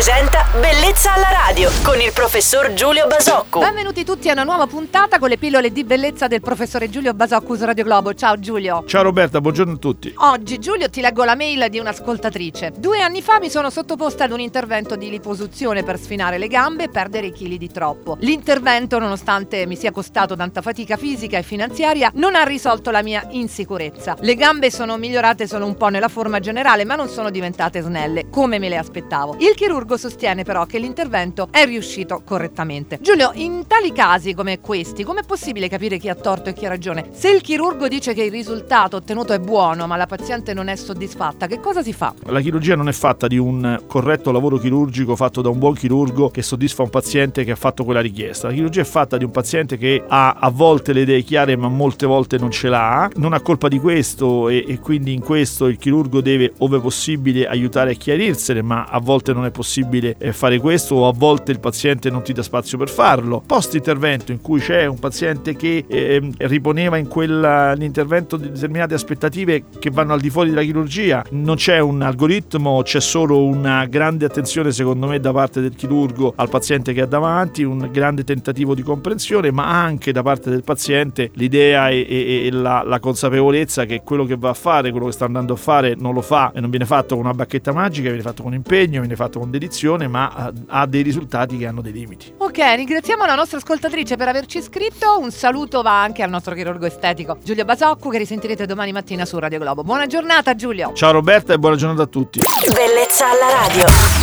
presenta Bellezza alla radio con il professor Giulio Basocco. Benvenuti tutti a una nuova puntata con le pillole di bellezza del professore Giulio Basocco su Radio Globo. Ciao Giulio. Ciao Roberta, buongiorno a tutti. Oggi Giulio ti leggo la mail di un'ascoltatrice. Due anni fa mi sono sottoposta ad un intervento di liposuzione per sfinare le gambe e perdere i chili di troppo. L'intervento, nonostante mi sia costato tanta fatica fisica e finanziaria, non ha risolto la mia insicurezza. Le gambe sono migliorate solo un po' nella forma generale, ma non sono diventate snelle, come me le aspettavo. Il chirurgo sostiene però che l'intervento è riuscito correttamente. Giulio, in tali casi come questi, com'è possibile capire chi ha torto e chi ha ragione? Se il chirurgo dice che il risultato ottenuto è buono, ma la paziente non è soddisfatta, che cosa si fa? La chirurgia non è fatta di un corretto lavoro chirurgico fatto da un buon chirurgo che soddisfa un paziente che ha fatto quella richiesta. La chirurgia è fatta di un paziente che ha a volte le idee chiare, ma molte volte non ce l'ha. Non ha colpa di questo e, e quindi in questo il chirurgo deve, ove possibile, aiutare a chiarirsene, ma a volte non è possibile eh, fare questo o a volte il paziente non ti dà spazio per farlo. Post intervento in cui c'è un paziente che eh, riponeva in quell'intervento determinate aspettative che vanno al di fuori della chirurgia, non c'è un algoritmo, c'è solo una grande attenzione secondo me da parte del chirurgo al paziente che ha davanti, un grande tentativo di comprensione, ma anche da parte del paziente l'idea e, e, e la, la consapevolezza che quello che va a fare, quello che sta andando a fare non lo fa e non viene fatto con una bacchetta magica, viene fatto con impegno, viene fatto con dedizione, ma ha dei risultati che hanno dei limiti. Ok, ringraziamo la nostra ascoltatrice per averci iscritto. Un saluto va anche al nostro chirurgo estetico Giulio Basocco che risentirete domani mattina su Radio Globo. Buona giornata Giulio. Ciao Roberta e buona giornata a tutti. Bellezza alla radio.